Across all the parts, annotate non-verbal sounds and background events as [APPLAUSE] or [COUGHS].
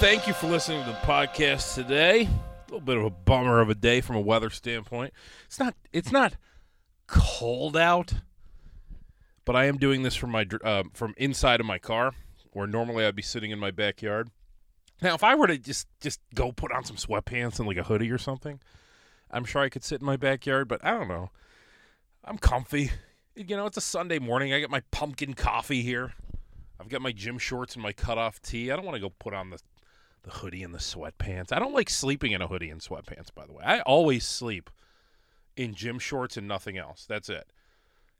Thank you for listening to the podcast today. A little bit of a bummer of a day from a weather standpoint. It's not. It's not cold out, but I am doing this from my uh, from inside of my car, where normally I'd be sitting in my backyard. Now, if I were to just just go put on some sweatpants and like a hoodie or something, I'm sure I could sit in my backyard. But I don't know. I'm comfy. You know, it's a Sunday morning. I got my pumpkin coffee here. I've got my gym shorts and my cutoff tee. I don't want to go put on the the hoodie and the sweatpants. I don't like sleeping in a hoodie and sweatpants. By the way, I always sleep in gym shorts and nothing else. That's it.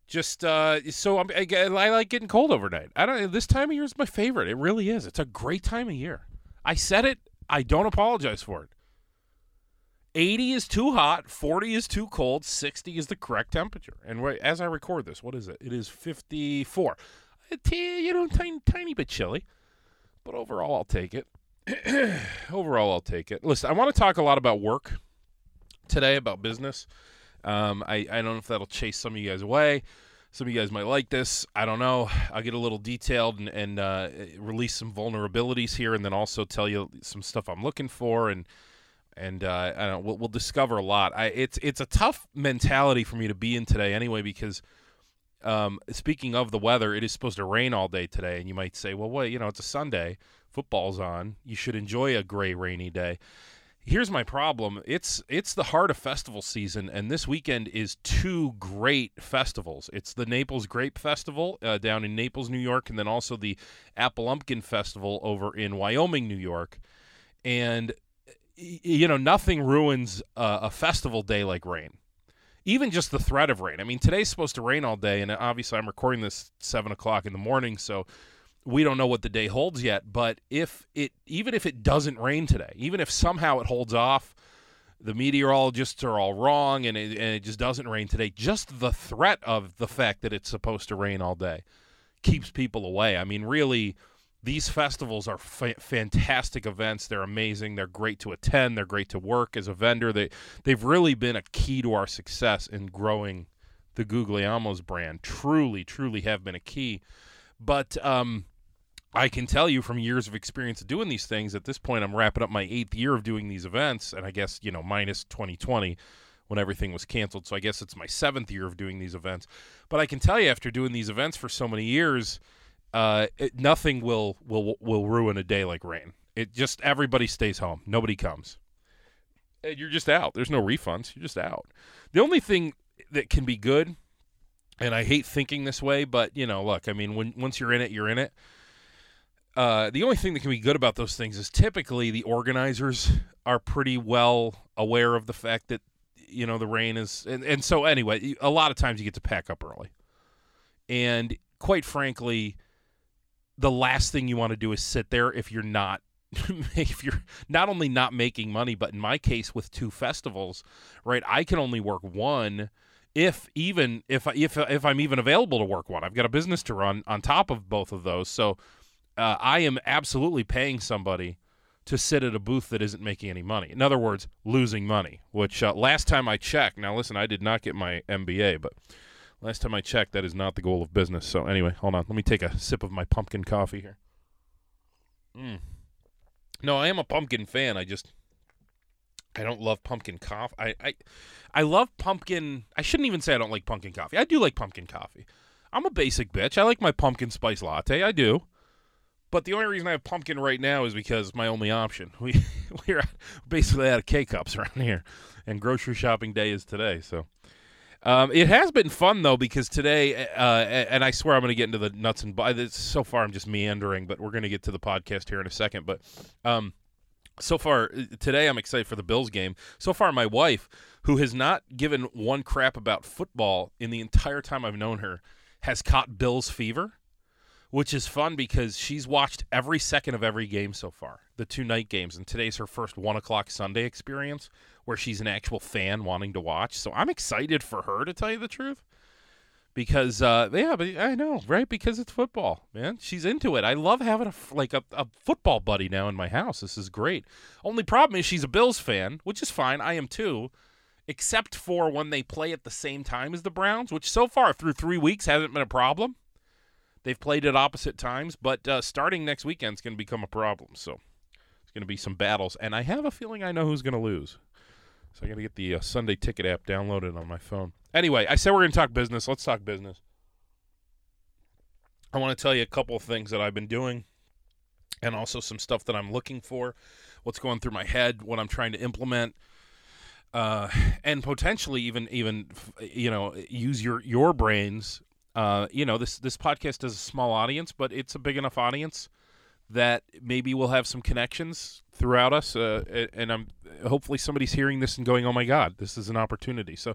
Just uh, so I'm, I, I like getting cold overnight. I don't. This time of year is my favorite. It really is. It's a great time of year. I said it. I don't apologize for it. 80 is too hot, 40 is too cold, 60 is the correct temperature. And as I record this, what is it? It is 54. It's, you know, tiny, tiny bit chilly, but overall, I'll take it. [CLEARS THROAT] overall, I'll take it. Listen, I want to talk a lot about work today, about business. Um, I, I don't know if that'll chase some of you guys away. Some of you guys might like this. I don't know. I'll get a little detailed and, and uh, release some vulnerabilities here, and then also tell you some stuff I'm looking for, and and uh, I don't we'll, we'll discover a lot. I, it's it's a tough mentality for me to be in today, anyway, because um, speaking of the weather, it is supposed to rain all day today, and you might say, well, wait, you know, it's a Sunday, football's on, you should enjoy a gray, rainy day. Here's my problem. It's it's the heart of festival season and this weekend is two great festivals. It's the naples grape festival uh, down in naples new york and then also the apple Umpkin festival over in wyoming new york. And you know nothing ruins uh, a festival day like rain. Even just the threat of rain. I mean today's supposed to rain all day and obviously i'm recording this 7 o'clock in the morning so we don't know what the day holds yet, but if it even if it doesn't rain today, even if somehow it holds off, the meteorologists are all wrong and it, and it just doesn't rain today, just the threat of the fact that it's supposed to rain all day keeps people away. I mean, really these festivals are fa- fantastic events. They're amazing. They're great to attend. They're great to work as a vendor. They they've really been a key to our success in growing the Guglielmo's brand. Truly, truly have been a key. But um, I can tell you from years of experience doing these things, at this point, I'm wrapping up my eighth year of doing these events, and I guess, you know, minus 2020 when everything was canceled. So I guess it's my seventh year of doing these events. But I can tell you, after doing these events for so many years, uh, it, nothing will, will, will ruin a day like rain. It just, everybody stays home, nobody comes. And you're just out. There's no refunds. You're just out. The only thing that can be good, and I hate thinking this way, but, you know, look, I mean, when once you're in it, you're in it uh, the only thing that can be good about those things is typically the organizers are pretty well aware of the fact that you know the rain is and, and so anyway a lot of times you get to pack up early. And quite frankly the last thing you want to do is sit there if you're not [LAUGHS] if you're not only not making money but in my case with two festivals right i can only work one if even if if if i'm even available to work one. I've got a business to run on top of both of those. So uh, I am absolutely paying somebody to sit at a booth that isn't making any money. In other words, losing money. Which uh, last time I checked, now listen, I did not get my MBA, but last time I checked, that is not the goal of business. So anyway, hold on, let me take a sip of my pumpkin coffee here. Mm. No, I am a pumpkin fan. I just I don't love pumpkin coffee. I, I I love pumpkin. I shouldn't even say I don't like pumpkin coffee. I do like pumpkin coffee. I'm a basic bitch. I like my pumpkin spice latte. I do. But the only reason I have pumpkin right now is because my only option. [LAUGHS] We we're basically out of K cups around here, and grocery shopping day is today. So um, it has been fun though because today, uh, and I swear I'm going to get into the nuts and bolts. So far, I'm just meandering, but we're going to get to the podcast here in a second. But um, so far uh, today, I'm excited for the Bills game. So far, my wife, who has not given one crap about football in the entire time I've known her, has caught Bills fever which is fun because she's watched every second of every game so far, the two night games, and today's her first one o'clock Sunday experience where she's an actual fan wanting to watch. So I'm excited for her to tell you the truth. Because uh, yeah, but I know, right? Because it's football, man. She's into it. I love having a like a, a football buddy now in my house. This is great. Only problem is she's a Bills fan, which is fine. I am too except for when they play at the same time as the Browns, which so far through three weeks hasn't been a problem. They've played at opposite times, but uh, starting next weekend is going to become a problem. So It's going to be some battles, and I have a feeling I know who's going to lose. So I got to get the uh, Sunday Ticket app downloaded on my phone. Anyway, I said we're going to talk business. Let's talk business. I want to tell you a couple of things that I've been doing, and also some stuff that I'm looking for, what's going through my head, what I'm trying to implement, uh, and potentially even even you know use your your brains. Uh, you know this this podcast is a small audience, but it's a big enough audience that maybe we'll have some connections throughout us. Uh, and I'm hopefully somebody's hearing this and going, "Oh my God, this is an opportunity." So,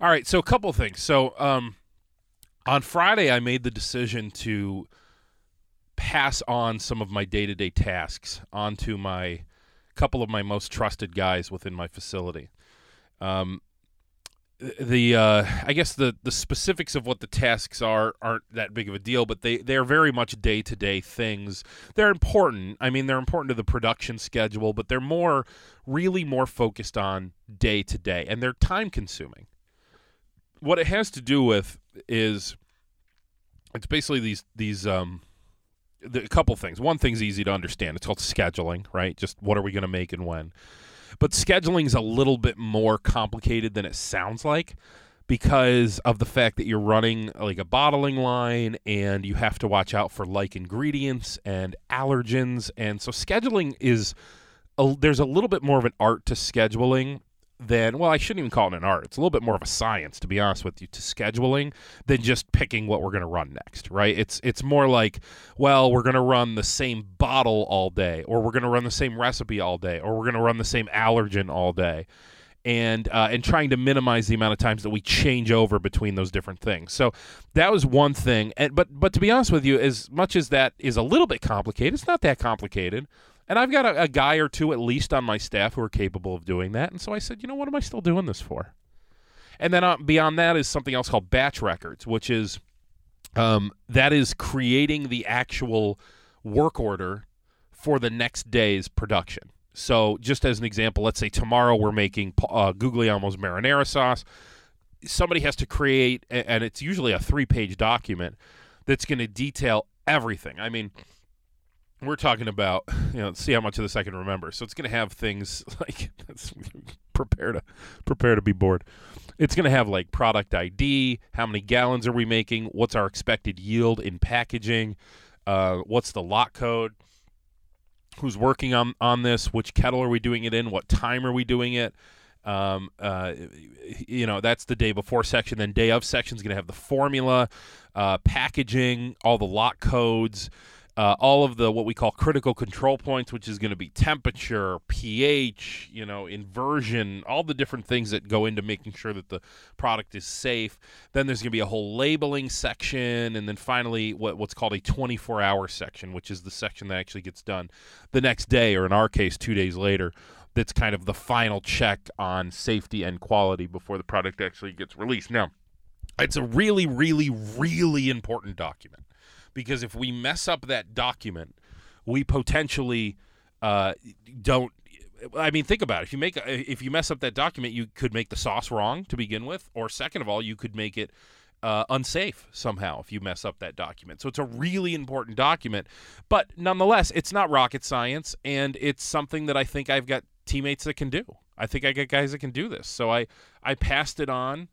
all right. So a couple things. So um, on Friday, I made the decision to pass on some of my day to day tasks onto my couple of my most trusted guys within my facility. Um, the uh, I guess the the specifics of what the tasks are aren't that big of a deal, but they they're very much day to day things. They're important. I mean, they're important to the production schedule, but they're more really more focused on day to day, and they're time consuming. What it has to do with is it's basically these these um the, a couple things. One thing's easy to understand. It's called scheduling, right? Just what are we going to make and when. But scheduling is a little bit more complicated than it sounds like because of the fact that you're running like a bottling line and you have to watch out for like ingredients and allergens. And so scheduling is a, there's a little bit more of an art to scheduling than well, I shouldn't even call it an art. It's a little bit more of a science, to be honest with you, to scheduling than just picking what we're going to run next, right? It's it's more like, well, we're going to run the same bottle all day, or we're going to run the same recipe all day, or we're going to run the same allergen all day, and uh, and trying to minimize the amount of times that we change over between those different things. So that was one thing, and but but to be honest with you, as much as that is a little bit complicated, it's not that complicated. And I've got a, a, guy or two at least on my staff who are capable of doing that. And so I said, you know, what am I still doing this for? And then uh, beyond that is something else called batch records, which is um, that is creating the actual work order for the next day's production. So, just as an example, let's say tomorrow we're making uh, Guglielmo's marinara sauce. Somebody has to create, and it's usually a three page document that's going to detail everything. I mean, we're talking about you know see how much of this I can remember. So it's going to have things [LAUGHS] like prepare to prepare to be bored. It's going to have like product ID, how many gallons are we making, what's our expected yield in packaging, uh, what's the lot code, who's working on on this, which kettle are we doing it in, what time are we doing it. Um, uh, you know, that's the day before section. Then day of section is going to have the formula, uh, packaging, all the lot codes uh, all of the what we call critical control points, which is going to be temperature, pH, you know, inversion, all the different things that go into making sure that the product is safe. Then there's going to be a whole labeling section, and then finally what, what's called a 24-hour section, which is the section that actually gets done the next day, or in our case, two days later. That's kind of the final check on safety and quality before the product actually gets released. Now, it's a really, really, really important document because if we mess up that document, we potentially uh, don't. I mean, think about it. If you make if you mess up that document, you could make the sauce wrong to begin with, or second of all, you could make it uh, unsafe somehow if you mess up that document. So it's a really important document, but nonetheless, it's not rocket science, and it's something that I think I've got teammates that can do. I think I got guys that can do this. So I I passed it on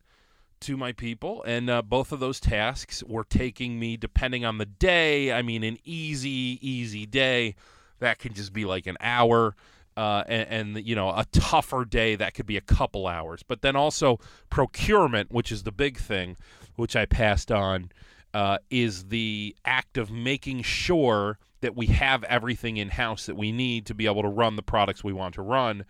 to my people, and uh, both of those tasks were taking me, depending on the day. I mean, an easy, easy day that can just be like an hour. Uh, and, and, you know a tougher day that could be a couple hours but then also procurement which is the big thing which i passed on uh, is the act of making sure that we have everything in house that we need to be able to run the products we want to run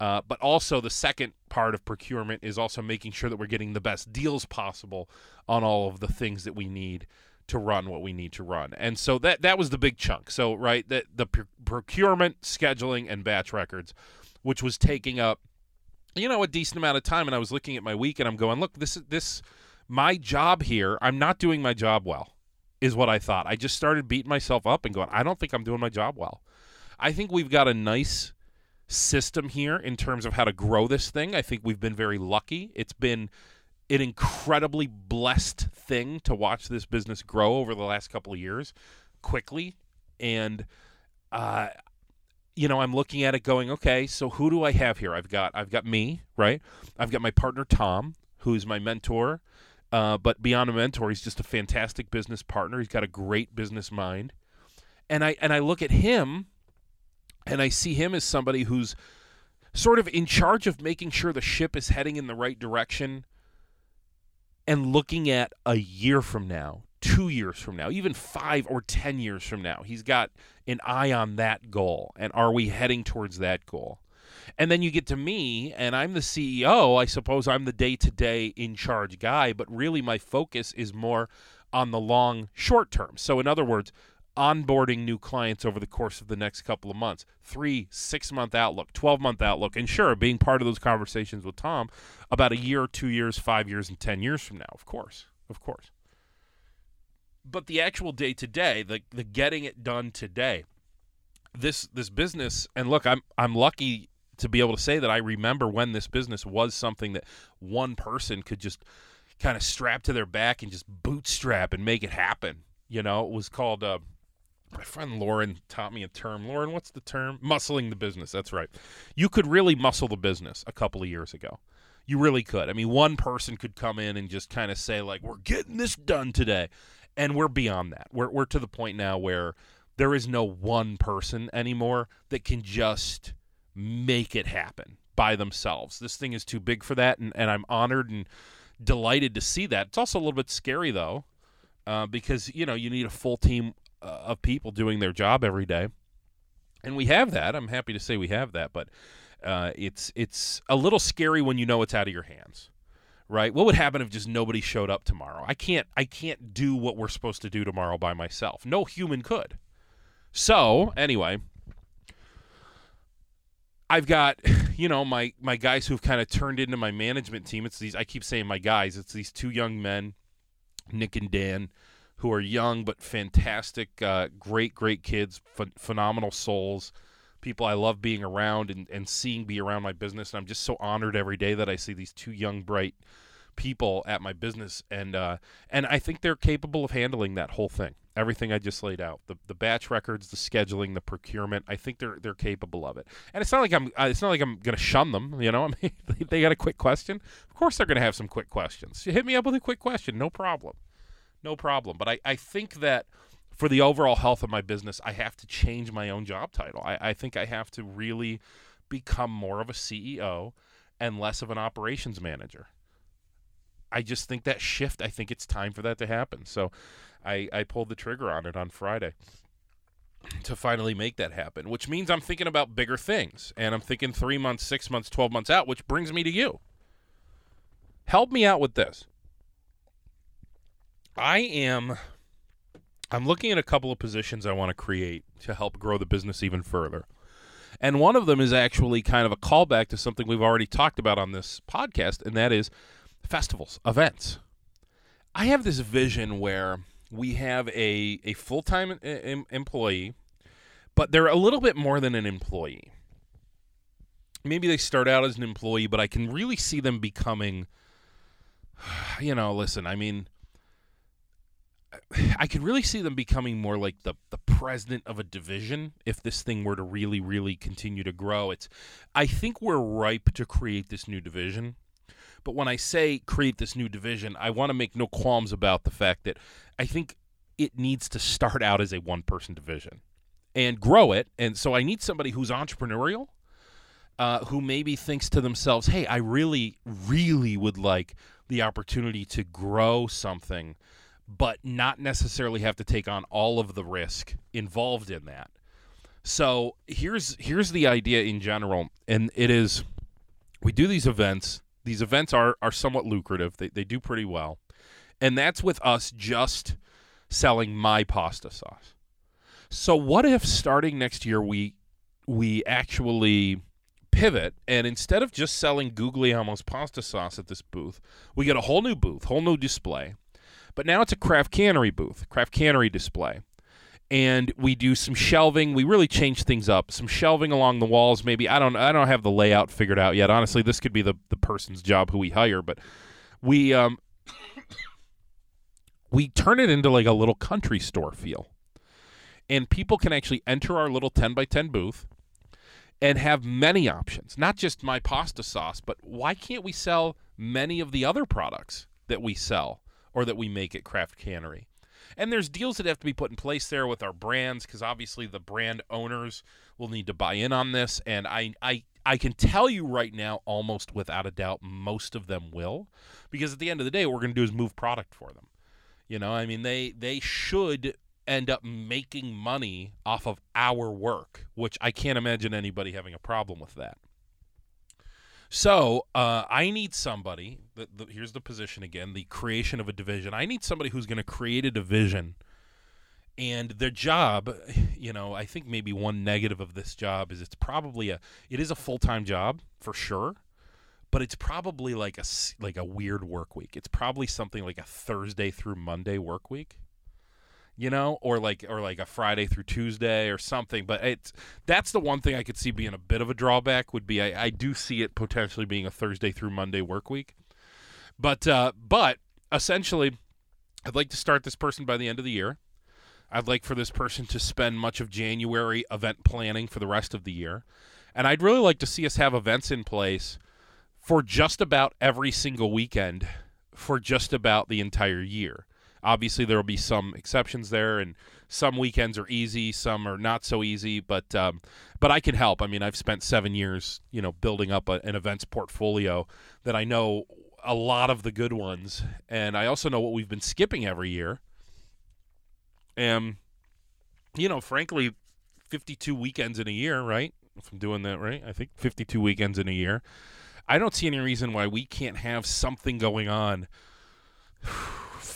uh, but also, the second part of procurement is also making sure that we're getting the best deals possible on all of the things that we need to run what we need to run. And so that that was the big chunk. So right, that the pr- procurement, scheduling, and batch records, which was taking up, you know, a decent amount of time. And I was looking at my week, and I'm going, look, this is this my job here. I'm not doing my job well, is what I thought. I just started beating myself up and going, I don't think I'm doing my job well. I think we've got a nice system here in terms of how to grow this thing. I think we've been very lucky. It's been an incredibly blessed thing to watch this business grow over the last couple of years quickly. And uh, you know, I'm looking at it going, okay, so who do I have here? I've got I've got me, right? I've got my partner Tom, who's my mentor. Uh, but beyond a mentor, he's just a fantastic business partner. He's got a great business mind. And I and I look at him and I see him as somebody who's sort of in charge of making sure the ship is heading in the right direction and looking at a year from now, two years from now, even five or 10 years from now. He's got an eye on that goal. And are we heading towards that goal? And then you get to me, and I'm the CEO. I suppose I'm the day to day in charge guy, but really my focus is more on the long short term. So, in other words, onboarding new clients over the course of the next couple of months. Three six month outlook 12 month outlook. And sure being part of those conversations with tom about a year two years five years and ten years from now. Of course of course. But the actual day to day the the getting it done today this this business and look i'm i'm lucky to be able to say that i remember when this business was something that one person could just kind of strap to their back and just bootstrap and make it happen. You know it was called uh, my friend Lauren taught me a term. Lauren, what's the term? Muscling the business. That's right. You could really muscle the business a couple of years ago. You really could. I mean, one person could come in and just kind of say, like, we're getting this done today. And we're beyond that. We're, we're to the point now where there is no one person anymore that can just make it happen by themselves. This thing is too big for that. And, and I'm honored and delighted to see that. It's also a little bit scary, though, uh, because, you know, you need a full team of people doing their job every day, and we have that. I'm happy to say we have that, but uh, it's it's a little scary when you know it's out of your hands, right? What would happen if just nobody showed up tomorrow? I can't I can't do what we're supposed to do tomorrow by myself. No human could. So anyway, I've got, [SIGHS] you know, my my guys who've kind of turned into my management team. It's these I keep saying my guys. It's these two young men, Nick and Dan who are young but fantastic, uh, great, great kids, ph- phenomenal souls, people I love being around and, and seeing be around my business. And I'm just so honored every day that I see these two young, bright people at my business, and uh, and I think they're capable of handling that whole thing. Everything I just laid out, the the batch records, the scheduling, the procurement. I think they're they're capable of it. And it's not like I'm uh, it's not like I'm gonna shun them. You know, [LAUGHS] I mean, they got a quick question. Of course, they're gonna have some quick questions. Hit me up with a quick question, no problem no problem. But I, I think that for the overall health of my business, I have to change my own job title. I, I think I have to really become more of a CEO and less of an operations manager. I just think that shift, I think it's time for that to happen. So I, I pulled the trigger on it on Friday to finally make that happen, which means I'm thinking about bigger things. And I'm thinking three months, six months, 12 months out, which brings me to you. Help me out with this. I am I'm looking at a couple of positions I want to create to help grow the business even further. And one of them is actually kind of a callback to something we've already talked about on this podcast, and that is festivals, events. I have this vision where we have a, a full time em- employee, but they're a little bit more than an employee. Maybe they start out as an employee, but I can really see them becoming, [SIGHS] you know, listen, I mean, I could really see them becoming more like the the president of a division if this thing were to really really continue to grow. It's I think we're ripe to create this new division. But when I say create this new division, I want to make no qualms about the fact that I think it needs to start out as a one person division and grow it. And so I need somebody who's entrepreneurial, uh, who maybe thinks to themselves, hey, I really, really would like the opportunity to grow something but not necessarily have to take on all of the risk involved in that. So here's here's the idea in general, and it is we do these events. These events are are somewhat lucrative. They they do pretty well. And that's with us just selling my pasta sauce. So what if starting next year we we actually pivot and instead of just selling Guglielmo's pasta sauce at this booth, we get a whole new booth, whole new display but now it's a craft cannery booth, craft cannery display. And we do some shelving. We really change things up. Some shelving along the walls, maybe. I don't I don't have the layout figured out yet. Honestly, this could be the, the person's job who we hire, but we um we turn it into like a little country store feel. And people can actually enter our little 10 by 10 booth and have many options, not just my pasta sauce, but why can't we sell many of the other products that we sell or that we make at Craft Cannery? And there's deals that have to be put in place there with our brands because obviously the brand owners will need to buy in on this. And I, I, I can tell you right now, almost without a doubt, most of them will, because at the end of the day, what we're going to do is move product for them. You know, I mean, they they should end up making money off of our work, which I can't imagine anybody having a problem with that. So uh, I need somebody. The, the, here's the position again: the creation of a division. I need somebody who's going to create a division, and their job. You know, I think maybe one negative of this job is it's probably a. It is a full time job for sure, but it's probably like a like a weird work week. It's probably something like a Thursday through Monday work week you know, or like or like a Friday through Tuesday or something. But it's that's the one thing I could see being a bit of a drawback would be I, I do see it potentially being a Thursday through Monday work week. But uh, but essentially, I'd like to start this person by the end of the year. I'd like for this person to spend much of January event planning for the rest of the year. And I'd really like to see us have events in place for just about every single weekend for just about the entire year. Obviously, there will be some exceptions there, and some weekends are easy, some are not so easy. But um, but I can help. I mean, I've spent seven years, you know, building up a, an events portfolio that I know a lot of the good ones, and I also know what we've been skipping every year. And you know, frankly, 52 weekends in a year, right? If I'm doing that right, I think 52 weekends in a year. I don't see any reason why we can't have something going on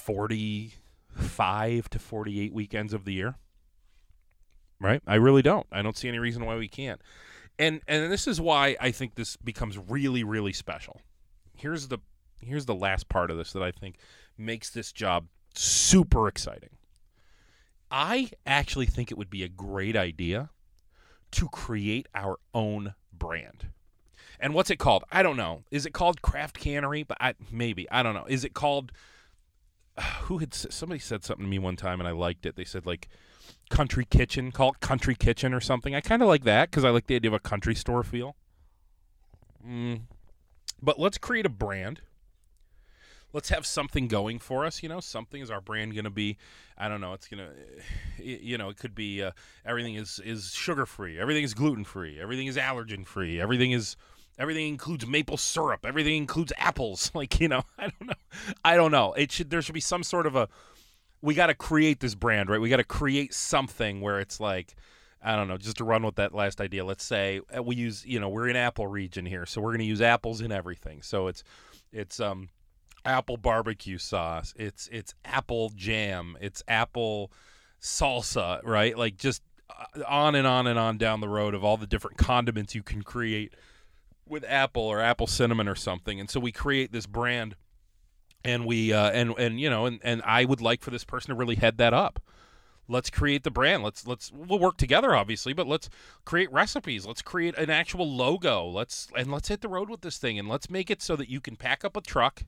45 to 48 weekends of the year. Right? I really don't. I don't see any reason why we can't. And and this is why I think this becomes really really special. Here's the here's the last part of this that I think makes this job super exciting. I actually think it would be a great idea to create our own brand. And what's it called? I don't know. Is it called Craft Cannery? But I, maybe I don't know. Is it called [SIGHS] who had somebody said something to me one time and I liked it. They said like country kitchen, call it country kitchen or something. I kind of like that because I like the idea of a country store feel. Mm. But let's create a brand. Let's have something going for us. You know, something is our brand going to be. I don't know. It's gonna, [SIGHS] you know, it could be uh, everything is is sugar free. Everything is gluten free. Everything is allergen free. Everything is Everything includes maple syrup. Everything includes apples. [LAUGHS] Like you know, [LAUGHS] I don't know. I don't know. It should there should be some sort of a. We got to create this brand, right? We got to create something where it's like. I don't know, just to run with that last idea. Let's say uh, we use, you know, we're in apple region here, so we're going to use apples in everything. So it's it's um apple barbecue sauce, it's it's apple jam, it's apple salsa, right? Like just uh, on and on and on down the road of all the different condiments you can create with apple or apple cinnamon or something and so we create this brand and we uh, and and you know and, and i would like for this person to really head that up. Let's create the brand. Let's let's we'll work together obviously but let's create recipes. Let's create an actual logo. Let's and let's hit the road with this thing and let's make it so that you can pack up a truck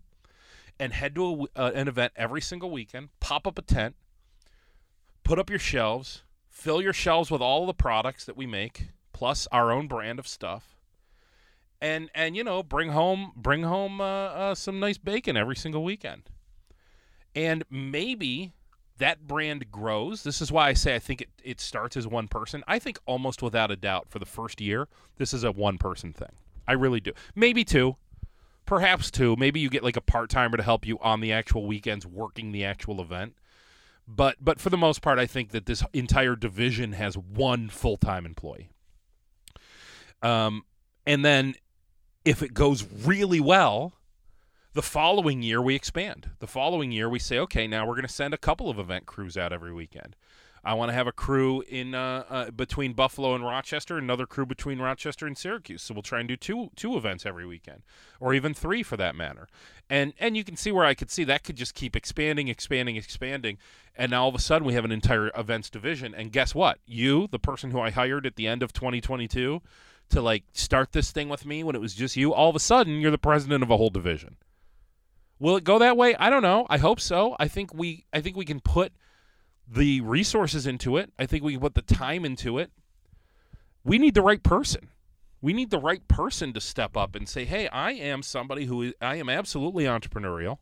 and head to a, uh, an event every single weekend pop up a tent put up your shelves fill your shelves with all the products that we make plus our own brand of stuff and and you know bring home bring home uh, uh, some nice bacon every single weekend. And maybe that brand grows. This is why i say i think it, it starts as one person. I think almost without a doubt for the first year this is a one person thing. I really do. Maybe two perhaps two. Maybe you get like a part-timer to help you on the actual weekends working the actual event. But but for the most part i think that this entire division has one full-time employee. Um and then if it goes really well, the following year we expand. The following year we say, okay, now we're going to send a couple of event crews out every weekend. I want to have a crew in uh, uh, between Buffalo and Rochester, another crew between Rochester and Syracuse. So we'll try and do two two events every weekend, or even three for that matter. And and you can see where I could see that could just keep expanding, expanding, expanding, and now all of a sudden we have an entire events division. And guess what? You, the person who I hired at the end of 2022 to like start this thing with me when it was just you, all of a sudden you're the president of a whole division. Will it go that way? I don't know. I hope so. I think we I think we can put the resources into it. I think we can put the time into it. We need the right person. We need the right person to step up and say, "Hey, I am somebody who is, I am absolutely entrepreneurial.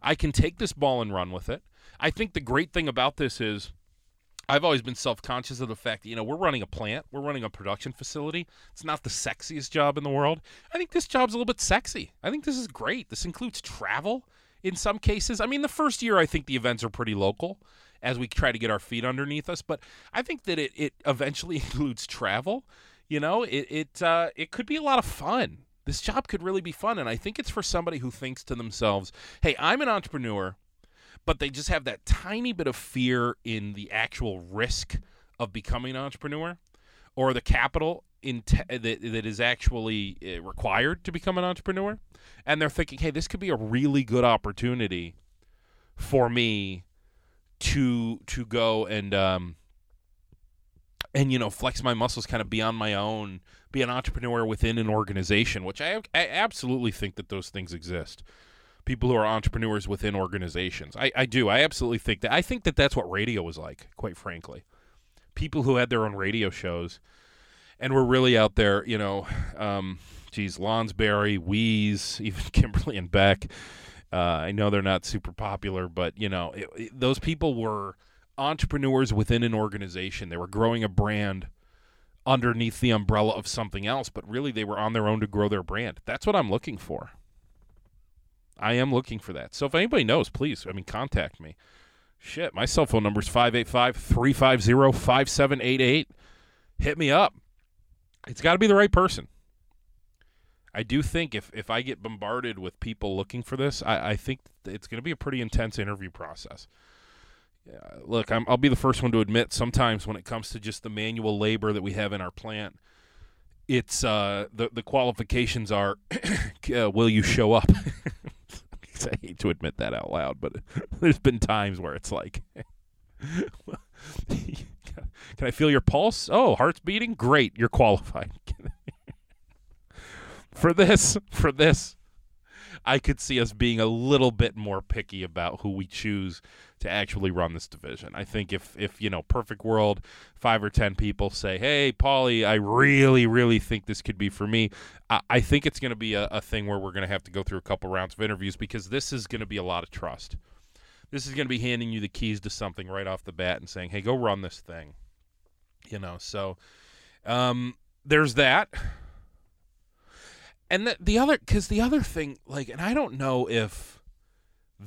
I can take this ball and run with it." I think the great thing about this is I've always been self-conscious of the fact that you know we're running a plant, we're running a production facility. It's not the sexiest job in the world. I think this job's a little bit sexy. I think this is great. This includes travel in some cases. I mean, the first year I think the events are pretty local as we try to get our feet underneath us, but I think that it, it eventually [LAUGHS] includes travel. You know, it it uh, it could be a lot of fun. This job could really be fun, and I think it's for somebody who thinks to themselves, "Hey, I'm an entrepreneur." But they just have that tiny bit of fear in the actual risk of becoming an entrepreneur or the capital in te- that, that is actually uh, required to become an entrepreneur. And they're thinking hey this could be a really good opportunity for me to to go and um and you know flex my muscles kind of be on my own be an entrepreneur within an organization which i, I absolutely think that those things exist people who are entrepreneurs within organizations. I, I do. I absolutely think that. I think that that's what radio was like, quite frankly. People who had their own radio shows and were really out there, you know, um, geez, Lonsberry, Wease, [LAUGHS] even Kimberly and Beck. Uh, I know they're not super popular, but, you know, it, it, those people were entrepreneurs within an organization. They were growing a brand underneath the umbrella of something else, but really they were on their own to grow their brand. That's what I'm looking for. I am looking for that. So if anybody knows, please, I mean, contact me. Shit, my cell phone number is 585 350 5788. Hit me up. It's got to be the right person. I do think if, if I get bombarded with people looking for this, I, I think it's going to be a pretty intense interview process. Yeah, look, i will be the first one to admit sometimes when it comes to just the manual labor that we have in our plant, it's uh, the the qualifications are, [COUGHS] uh, will you show up? [LAUGHS] [LAUGHS] I hate to admit that out loud, but [LAUGHS] there's been times where it's like, [LAUGHS] can I feel your pulse? Oh, heart's beating. Great, you're qualified. for this, for this, I could see us being a little bit more picky about who we choose to actually run this division. I think if if you know, perfect world, five or ten people say, "Hey, Pauly, I really, really think this could be for me," I, I think it's going to be a, a thing where we're going to have to go through a couple rounds of interviews because this is going to be a lot of trust. This is going to be handing you the keys to something right off the bat and saying, "Hey, go run this thing." You know, so um, there's that and the, the other because the other thing like and i don't know if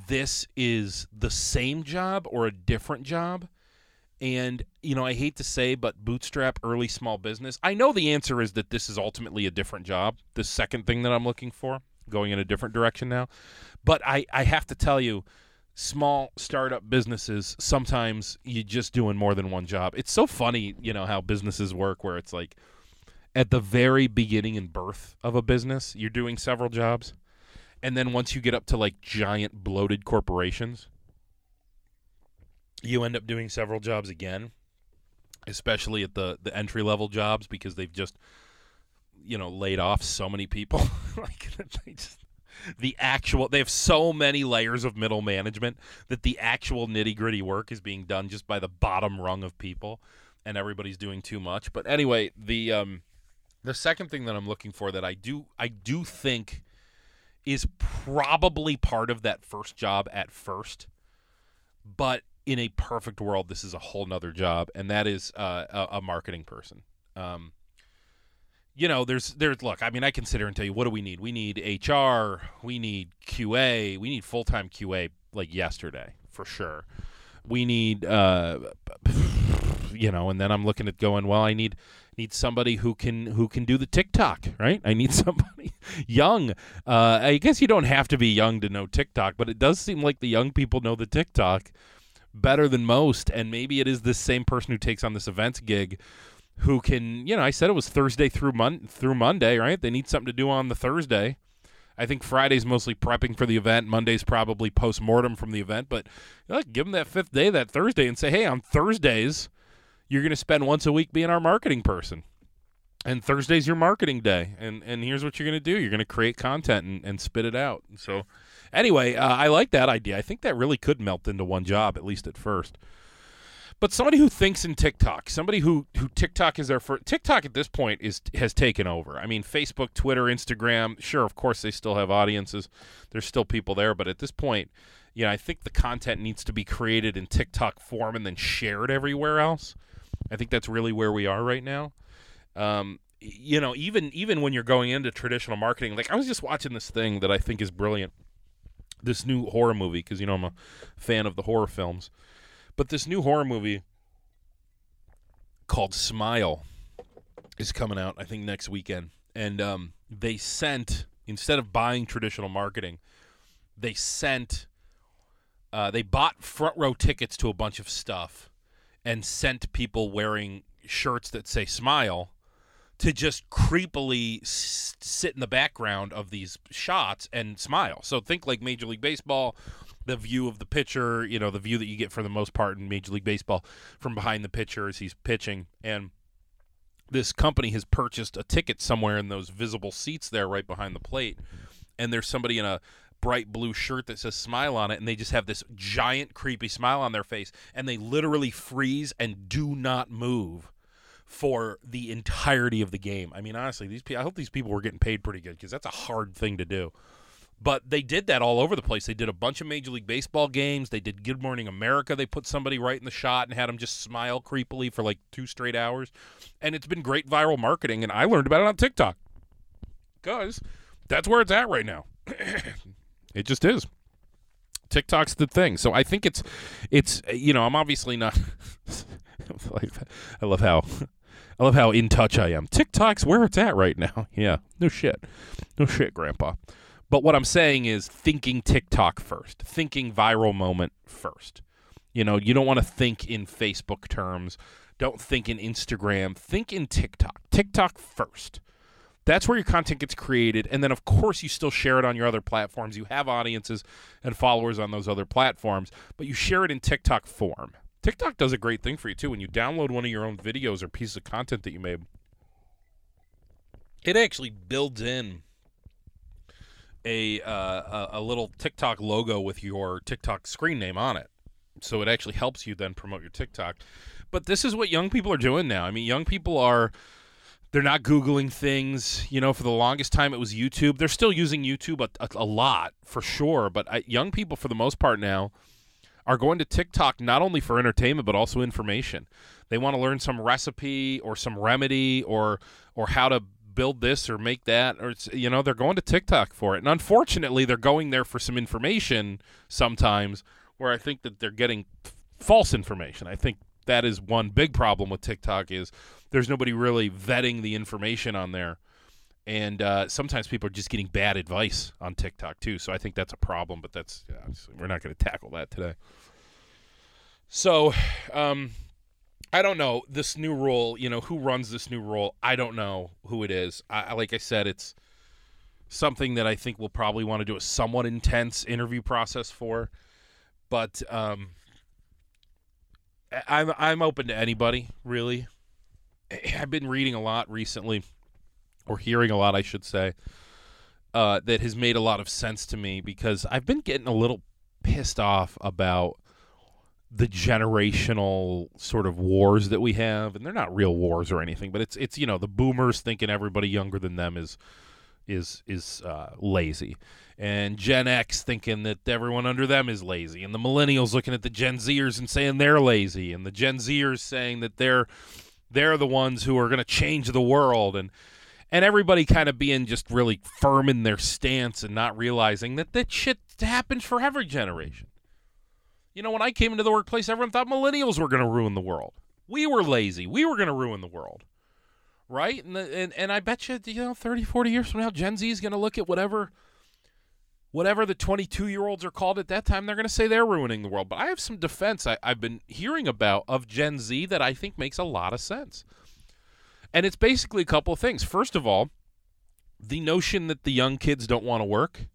this is the same job or a different job. And you know i hate to say but bootstrap early small business i know the answer is that this is ultimately a different job the second thing that i'm looking for going in a different direction now. But i i have to tell you small startup businesses sometimes you're just doing more than one job. It's so funny you know how businesses work where it's like at the very beginning and birth of a business, you're doing several jobs. And then once you get up to like giant bloated corporations, you end up doing several jobs again, especially at the the entry level jobs because they've just you know laid off so many people [LAUGHS] like [LAUGHS] they just the actual they have so many layers of middle management that the actual nitty gritty work is being done just by the bottom rung of people and everybody's doing too much but anyway the um the second thing that I'm looking for that I do I do think is probably part of that first job at first, but in a perfect world, this is a whole nother job, and that is uh, a, a, marketing person. Um, you know, there's there's look. I mean, I can sit here and tell you what do we need? We need HR, we need QA, we need full time QA like yesterday for sure. We need, uh, you know, and then I'm looking at going, well, I need need somebody who can who can do the TikTok, right? I need [LAUGHS] somebody young. Uh, I guess you don't have to be young to know TikTok, but it does seem like the young people know the TikTok better than most, and maybe it is this same person who takes on this events gig who can, you know, I said it was Thursday through Mon- through Monday, right? They need something to do on the Thursday. I think Friday's mostly prepping for the event. Monday's probably post mortem from the event, but you know, give them that fifth day, that Thursday, and say, hey, on Thursdays, you're going to spend once a week being our marketing person. And Thursday's your marketing day. And and here's what you're going to do. You're going to create content and, and spit it out. so anyway, uh, I like that idea. I think that really could melt into one job, at least at first. But somebody who thinks in TikTok, somebody who who TikTok is their first TikTok at this point is has taken over. I mean, Facebook, Twitter, Instagram, sure, of course they still have audiences. There's still people there, but at this point, you know, I think the content needs to be created in TikTok form and then shared everywhere else. I think that's really where we are right now. Um, you know, even even when you're going into traditional marketing, like I was just watching this thing that I think is brilliant. This new horror movie because you know I'm a fan of the horror films but this new horror movie called Smile is coming out, I think, next weekend. And um, they sent, instead of buying traditional marketing, they sent, uh, they bought front row tickets to a bunch of stuff and sent people wearing shirts that say Smile to just creepily s- sit in the background of these shots and smile. So think like Major League Baseball the view of the pitcher, you know, the view that you get for the most part in Major League Baseball from behind the pitcher as he's pitching. And this company has purchased a ticket somewhere in those visible seats there right behind the plate. And there's somebody in a bright blue shirt that says smile on it and they just have this giant creepy smile on their face and they literally freeze and do not move for the entirety of the game. I mean honestly, these I hope these people were getting paid pretty good cuz that's a hard thing to do. But they did that all over the place. They did a bunch of Major League Baseball games. They did Good Morning America. They put somebody right in the shot and had them just smile creepily for like two straight hours. And it's been great viral marketing. And I learned about it on TikTok because that's where it's at right now. [CLEARS THROAT] it just is. TikTok's the thing. So I think it's, it's you know, I'm obviously not. [LAUGHS] I love how I love how in touch I am. TikTok's where it's at right now. [LAUGHS] Yeah, no shit, no shit, Grandpa. But what I'm saying is thinking TikTok first, thinking viral moment first. You know, you don't want to think in Facebook terms. Don't think in Instagram. Think in TikTok. TikTok first. That's where your content gets created. And then, of course, you still share it on your other platforms. You have audiences and followers on those other platforms, but you share it in TikTok form. TikTok does a great thing for you, too. When you download one of your own videos or pieces of content that you made, it actually builds in a uh, a little TikTok logo with your TikTok screen name on it. So it actually helps you then promote your TikTok. But this is what young people are doing now. I mean, young people are they're not googling things. You know, for the longest time it was YouTube. They're still using YouTube a, a, a lot for sure. But I, young people, for the most part now, are going to TikTok not only for entertainment but also information. They want to learn some recipe or some remedy or or how to build this or make that or you know they're going to TikTok for it. And unfortunately, they're going there for some information sometimes where I think that they're getting false information. I think that is one big problem with TikTok is there's nobody really vetting the information on there. And uh, sometimes people are just getting bad advice on TikTok too. So I think that's a problem, but that's yeah, we're not going to tackle that today. So, um, I don't know this new rule. You know who runs this new rule. I don't know who it is. I, like I said, it's something that I think we'll probably want to do a somewhat intense interview process for. But um, I'm I'm open to anybody really. I've been reading a lot recently, or hearing a lot, I should say, uh, that has made a lot of sense to me because I've been getting a little pissed off about the generational sort of wars that we have, and they're not real wars or anything, but it's it's you know the boomers thinking everybody younger than them is is is uh, lazy, and Gen X thinking that everyone under them is lazy, and the millennials looking at the Gen Zers and saying they're lazy, and the Gen Zers saying that they're they're the ones who are going to change the world, and and everybody kind of being just really firm in their stance and not realizing that that shit happens for every generation. You know, when I came into the workplace, everyone thought millennials were going to ruin the world. We were lazy. We were going to ruin the world. Right? And, the, and and I bet you, you know, 30, 40 years from now, Gen Z is going to look at whatever whatever the 22 year olds are called at that time, they're going to say they're ruining the world. But I have some defense I, I've been hearing about of Gen Z that I think makes a lot of sense. And it's basically a couple of things. First of all, the notion that the young kids don't want to work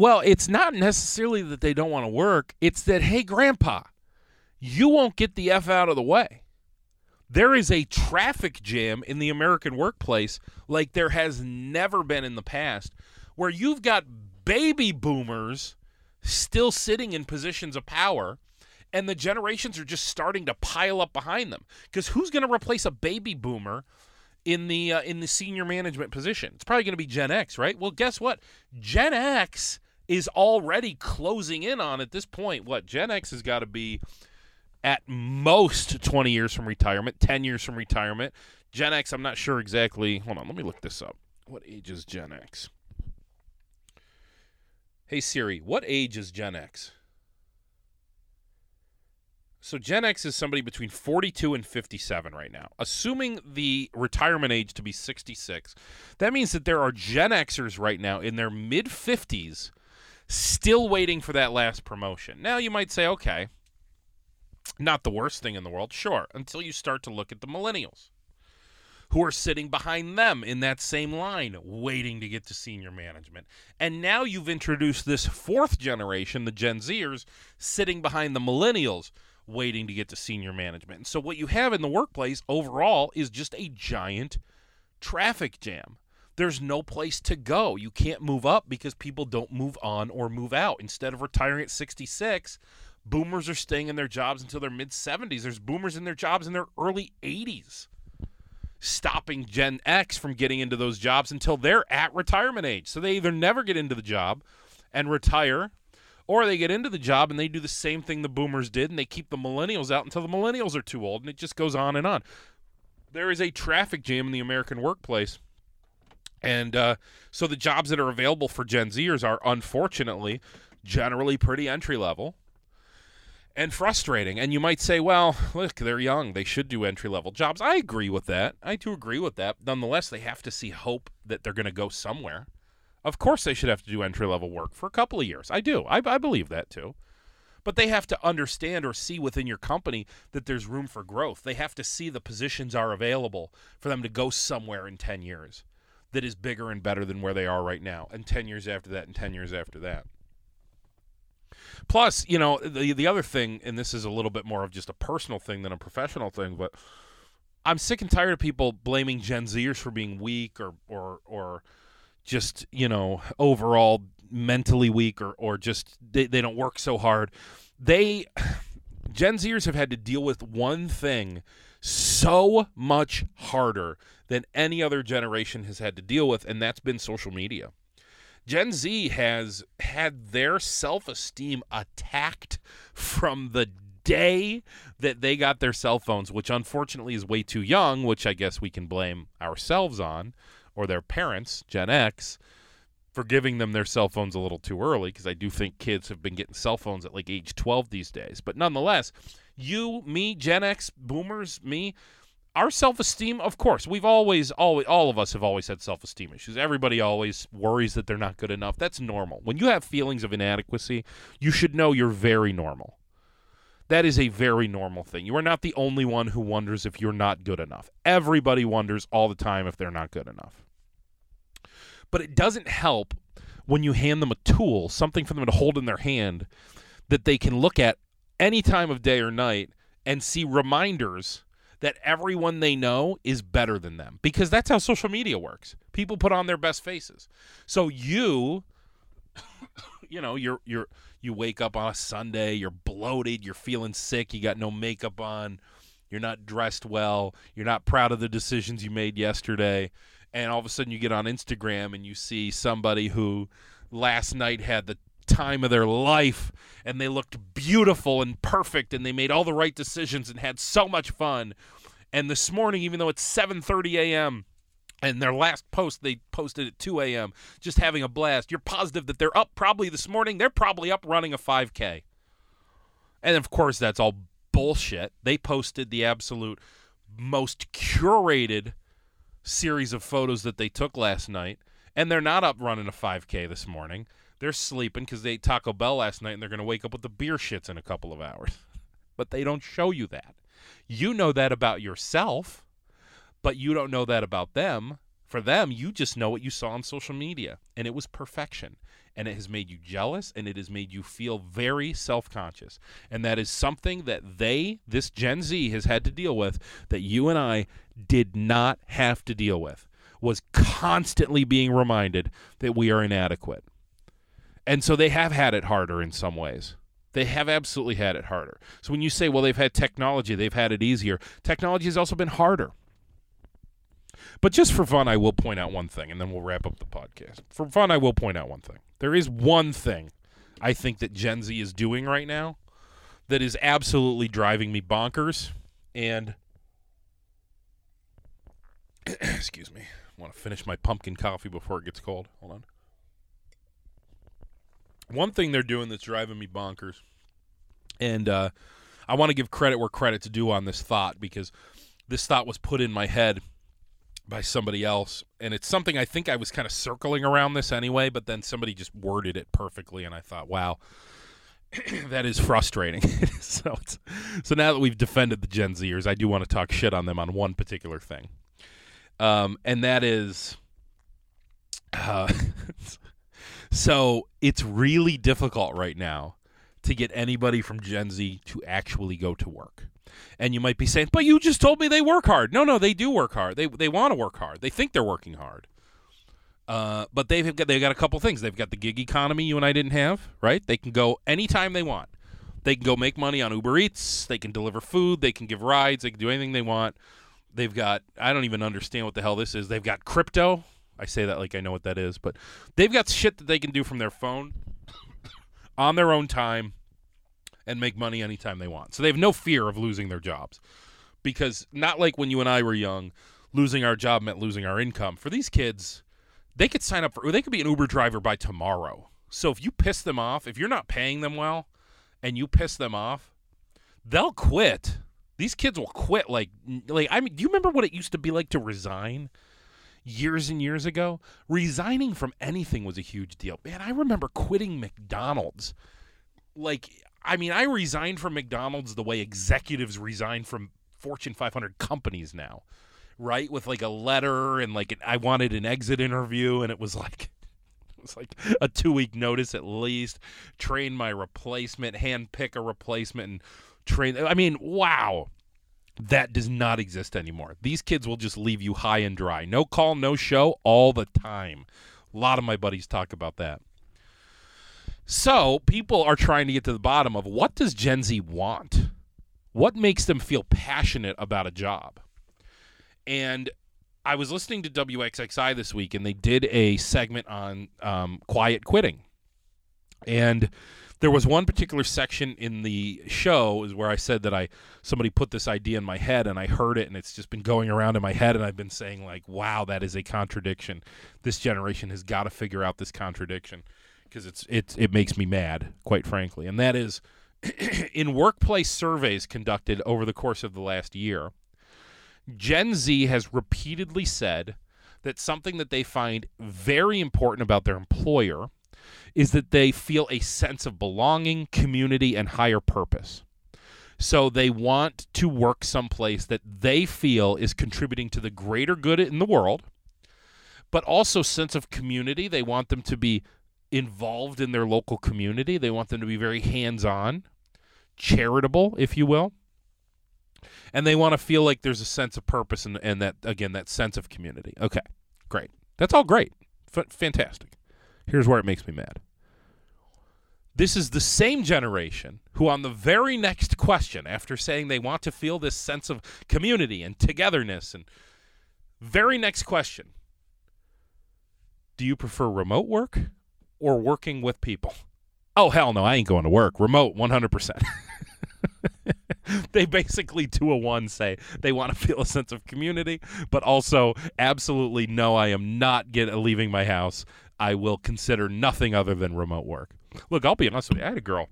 well, it's not necessarily that they don't want to work, it's that, hey, grandpa, you won't get the F out of the way. There is a traffic jam in the American workplace like there has never been in the past, where you've got baby boomers still sitting in positions of power and the generations are just starting to pile up behind them. Because who's going to replace a baby boomer in the uh, in the senior management position? It's probably going to be Gen X, right? Well, guess what? Gen X is already closing in on at this point. What Gen X has got to be at most 20 years from retirement, 10 years from retirement. Gen X, I'm not sure exactly. Hold on, let me look this up. What age is Gen X? Hey Siri, what age is Gen X? So Gen X is somebody between 42 and 57 right now. Assuming the retirement age to be 66, that means that there are Gen Xers right now in their mid 50s still waiting for that last promotion. Now you might say, okay, not the worst thing in the world, sure, until you start to look at the millennials who are sitting behind them in that same line, waiting to get to senior management. And now you've introduced this fourth generation, the Gen Zers, sitting behind the millennials, waiting to get to senior management. And so what you have in the workplace overall is just a giant traffic jam. There's no place to go. You can't move up because people don't move on or move out. Instead of retiring at 66, boomers are staying in their jobs until their mid 70s. There's boomers in their jobs in their early 80s stopping Gen X from getting into those jobs until they're at retirement age. So they either never get into the job and retire, or they get into the job and they do the same thing the boomers did and they keep the millennials out until the millennials are too old, and it just goes on and on. There is a traffic jam in the American workplace. And uh, so the jobs that are available for Gen Zers are unfortunately generally pretty entry level and frustrating. And you might say, well, look, they're young. They should do entry level jobs. I agree with that. I do agree with that. Nonetheless, they have to see hope that they're going to go somewhere. Of course, they should have to do entry level work for a couple of years. I do. I, I believe that too. But they have to understand or see within your company that there's room for growth. They have to see the positions are available for them to go somewhere in 10 years that is bigger and better than where they are right now, and 10 years after that, and 10 years after that. Plus, you know, the the other thing, and this is a little bit more of just a personal thing than a professional thing, but I'm sick and tired of people blaming Gen Zers for being weak or or or just you know overall mentally weak or or just they, they don't work so hard. They [SIGHS] Gen Zers have had to deal with one thing so much harder than any other generation has had to deal with, and that's been social media. Gen Z has had their self esteem attacked from the day that they got their cell phones, which unfortunately is way too young, which I guess we can blame ourselves on, or their parents, Gen X, for giving them their cell phones a little too early, because I do think kids have been getting cell phones at like age 12 these days. But nonetheless, you, me, Gen X, boomers, me, our self-esteem of course we've always always all of us have always had self-esteem issues. Everybody always worries that they're not good enough. That's normal. When you have feelings of inadequacy you should know you're very normal. That is a very normal thing. You are not the only one who wonders if you're not good enough. Everybody wonders all the time if they're not good enough. But it doesn't help when you hand them a tool something for them to hold in their hand that they can look at any time of day or night and see reminders that everyone they know is better than them because that's how social media works. People put on their best faces. So you [COUGHS] you know, you're you're you wake up on a Sunday, you're bloated, you're feeling sick, you got no makeup on, you're not dressed well, you're not proud of the decisions you made yesterday, and all of a sudden you get on Instagram and you see somebody who last night had the time of their life and they looked beautiful and perfect and they made all the right decisions and had so much fun. And this morning, even though it's 7:30 a.m. and their last post they posted at 2 a.m. just having a blast, you're positive that they're up probably this morning. They're probably up running a 5K. And of course, that's all bullshit. They posted the absolute most curated series of photos that they took last night, and they're not up running a 5K this morning. They're sleeping because they ate Taco Bell last night and they're going to wake up with the beer shits in a couple of hours. [LAUGHS] but they don't show you that. You know that about yourself, but you don't know that about them. For them, you just know what you saw on social media, and it was perfection. And it has made you jealous, and it has made you feel very self conscious. And that is something that they, this Gen Z, has had to deal with that you and I did not have to deal with, was constantly being reminded that we are inadequate. And so they have had it harder in some ways. They have absolutely had it harder. So when you say, well, they've had technology, they've had it easier, technology has also been harder. But just for fun, I will point out one thing, and then we'll wrap up the podcast. For fun, I will point out one thing. There is one thing I think that Gen Z is doing right now that is absolutely driving me bonkers. And [CLEARS THROAT] excuse me, I want to finish my pumpkin coffee before it gets cold. Hold on. One thing they're doing that's driving me bonkers, and uh, I want to give credit where credit's due on this thought because this thought was put in my head by somebody else, and it's something I think I was kind of circling around this anyway, but then somebody just worded it perfectly, and I thought, wow, [CLEARS THROAT] that is frustrating. [LAUGHS] so, so now that we've defended the Gen Zers, I do want to talk shit on them on one particular thing, um, and that is, uh, [LAUGHS] so it's really difficult right now to get anybody from Gen Z to actually go to work. And you might be saying, "But you just told me they work hard." No, no, they do work hard. They they want to work hard. They think they're working hard. Uh, but they've got they've got a couple things. They've got the gig economy you and I didn't have, right? They can go anytime they want. They can go make money on Uber Eats. They can deliver food. They can give rides. They can do anything they want. They've got I don't even understand what the hell this is. They've got crypto. I say that like I know what that is, but they've got shit that they can do from their phone [COUGHS] on their own time and make money anytime they want. So they have no fear of losing their jobs. Because not like when you and I were young, losing our job meant losing our income. For these kids, they could sign up for they could be an Uber driver by tomorrow. So if you piss them off, if you're not paying them well and you piss them off, they'll quit. These kids will quit like like I mean, do you remember what it used to be like to resign? Years and years ago, resigning from anything was a huge deal. Man, I remember quitting McDonald's. Like, I mean, I resigned from McDonald's the way executives resign from Fortune 500 companies now, right? With like a letter and like an, I wanted an exit interview, and it was like. [LAUGHS] It was like a two week notice at least. Train my replacement, hand pick a replacement, and train. I mean, wow that does not exist anymore. These kids will just leave you high and dry. No call, no show all the time. A lot of my buddies talk about that. So, people are trying to get to the bottom of what does Gen Z want? What makes them feel passionate about a job? And I was listening to WXXI this week, and they did a segment on um, quiet quitting. And there was one particular section in the show is where I said that I somebody put this idea in my head and I heard it and it's just been going around in my head and I've been saying like, wow, that is a contradiction. This generation has got to figure out this contradiction because it's it it makes me mad, quite frankly. And that is [CLEARS THROAT] in workplace surveys conducted over the course of the last year, Gen Z has repeatedly said that something that they find very important about their employer is that they feel a sense of belonging, community, and higher purpose. So they want to work someplace that they feel is contributing to the greater good in the world, but also sense of community. They want them to be involved in their local community. They want them to be very hands-on, charitable, if you will. And they want to feel like there's a sense of purpose and, and that again that sense of community. Okay, great. That's all great. F- fantastic. Here's where it makes me mad. This is the same generation who, on the very next question, after saying they want to feel this sense of community and togetherness, and very next question, do you prefer remote work or working with people? Oh, hell no, I ain't going to work. Remote, 100%. [LAUGHS] they basically two a one say they want to feel a sense of community, but also absolutely no, I am not get leaving my house. I will consider nothing other than remote work. Look, I'll be honest with you. I had a girl.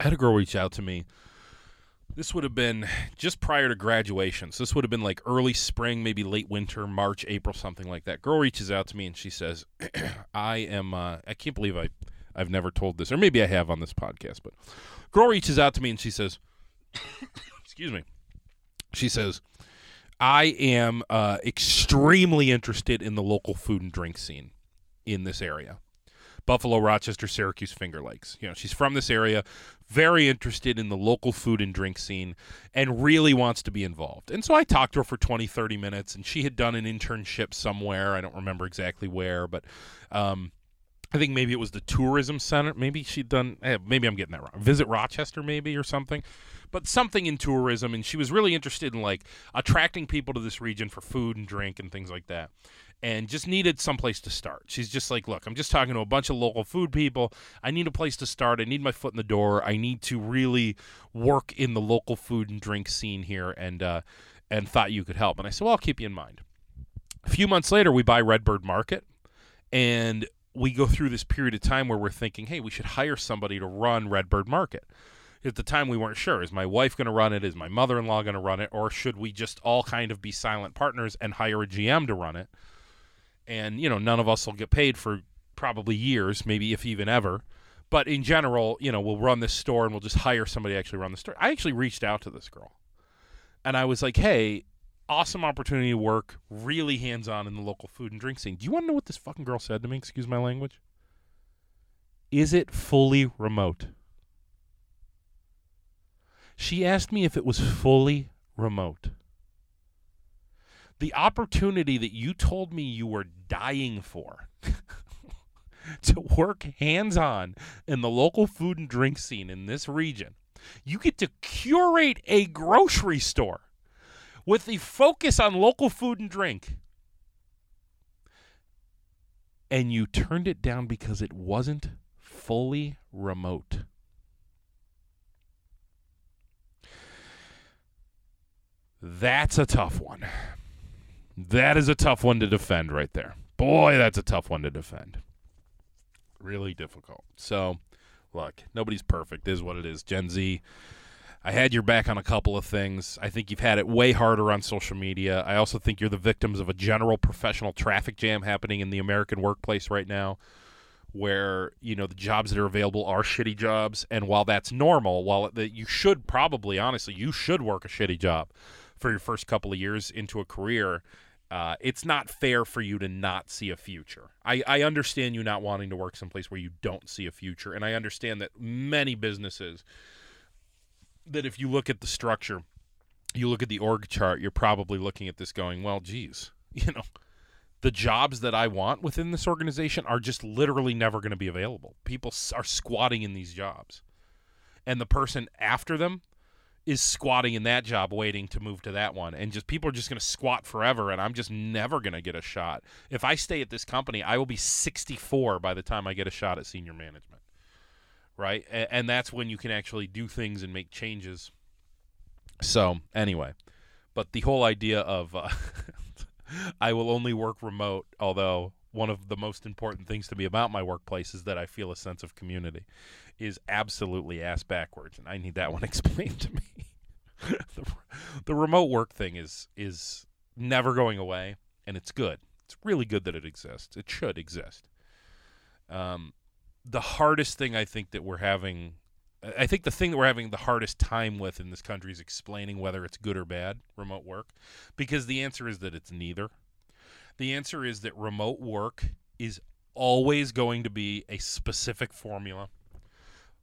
I had a girl reach out to me. This would have been just prior to graduation. So this would have been like early spring, maybe late winter, March, April, something like that. Girl reaches out to me and she says, [CLEARS THROAT] "I am. Uh, I can't believe I, I've never told this, or maybe I have on this podcast. But girl reaches out to me and she says, [COUGHS] "Excuse me." She says, "I am uh, extremely interested in the local food and drink scene." In this area. Buffalo, Rochester, Syracuse, Finger Lakes. You know, she's from this area, very interested in the local food and drink scene, and really wants to be involved. And so I talked to her for 20, 30 minutes, and she had done an internship somewhere. I don't remember exactly where, but um, I think maybe it was the tourism center. Maybe she'd done. Eh, maybe I'm getting that wrong. Visit Rochester, maybe or something, but something in tourism, and she was really interested in like attracting people to this region for food and drink and things like that, and just needed some place to start. She's just like, look, I'm just talking to a bunch of local food people. I need a place to start. I need my foot in the door. I need to really work in the local food and drink scene here, and uh, and thought you could help. And I said, well, I'll keep you in mind. A few months later, we buy Redbird Market, and we go through this period of time where we're thinking, hey, we should hire somebody to run Redbird Market. At the time, we weren't sure. Is my wife going to run it? Is my mother in law going to run it? Or should we just all kind of be silent partners and hire a GM to run it? And, you know, none of us will get paid for probably years, maybe if even ever. But in general, you know, we'll run this store and we'll just hire somebody to actually run the store. I actually reached out to this girl and I was like, hey, awesome opportunity to work really hands on in the local food and drink scene. Do you want to know what this fucking girl said to me? Excuse my language. Is it fully remote? She asked me if it was fully remote. The opportunity that you told me you were dying for [LAUGHS] to work hands on in the local food and drink scene in this region, you get to curate a grocery store with the focus on local food and drink. And you turned it down because it wasn't fully remote. That's a tough one. That is a tough one to defend right there. Boy, that's a tough one to defend. Really difficult. So, look, nobody's perfect, is what it is. Gen Z I had your back on a couple of things. I think you've had it way harder on social media. I also think you're the victims of a general professional traffic jam happening in the American workplace right now where, you know, the jobs that are available are shitty jobs and while that's normal, while that you should probably honestly, you should work a shitty job for your first couple of years into a career. Uh, it's not fair for you to not see a future. I, I understand you not wanting to work someplace where you don't see a future, and I understand that many businesses that if you look at the structure, you look at the org chart, you're probably looking at this going, well, geez, [LAUGHS] you know, the jobs that I want within this organization are just literally never going to be available. People are squatting in these jobs. And the person after them is squatting in that job waiting to move to that one and just people are just going to squat forever and I'm just never going to get a shot. If I stay at this company, I will be 64 by the time I get a shot at senior management right? And, that's when you can actually do things and make changes. So anyway, but the whole idea of uh, [LAUGHS] I will only work remote, although one of the most important things to me about my workplace is that I feel a sense of community, is absolutely ass backwards, and I need that one [LAUGHS] explained to me. [LAUGHS] the, the remote work thing is is never going away, and it's good. It's really good that it exists. It should exist. Um, the hardest thing I think that we're having I think the thing that we're having the hardest time with in this country is explaining whether it's good or bad remote work because the answer is that it's neither. The answer is that remote work is always going to be a specific formula.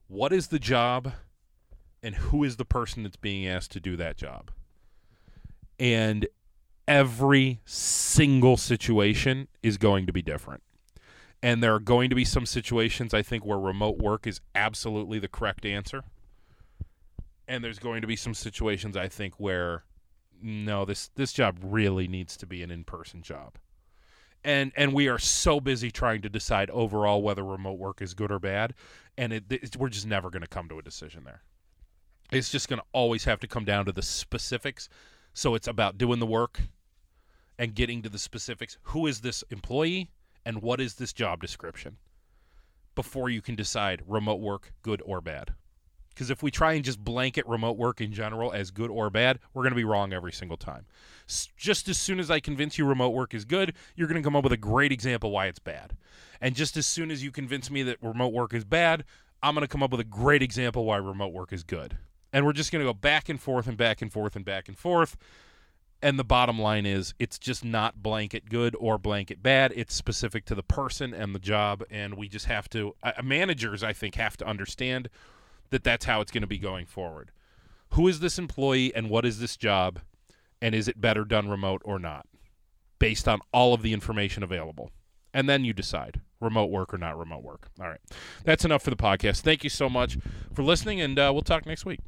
What is the job and who is the person that's being asked to do that job? And every single situation is going to be different. And there are going to be some situations, I think, where remote work is absolutely the correct answer. And there's going to be some situations, I think, where no, this this job really needs to be an in-person job. And and we are so busy trying to decide overall whether remote work is good or bad, and it, it we're just never going to come to a decision there. It's just going to always have to come down to the specifics. So it's about doing the work and getting to the specifics. Who is this employee? and what is this job description before you can decide remote work good or bad. Because if we try and just blanket remote work in general as good or bad, we're going to be wrong every single time. S- just as soon as I convince you remote work is good, you're going to come up with a great example why it's bad. And just as soon as you convince me that remote work is bad, I'm going to come up with a great example why remote work is good. And we're just going to go back and forth and back and forth and back and forth and the bottom line is it's just not blanket good or blanket bad it's specific to the person and the job and we just have to uh, managers i think have to understand that that's how it's going to be going forward who is this employee and what is this job and is it better done remote or not based on all of the information available and then you decide remote work or not remote work. All right. That's enough for the podcast. Thank you so much for listening, and uh, we'll talk next week.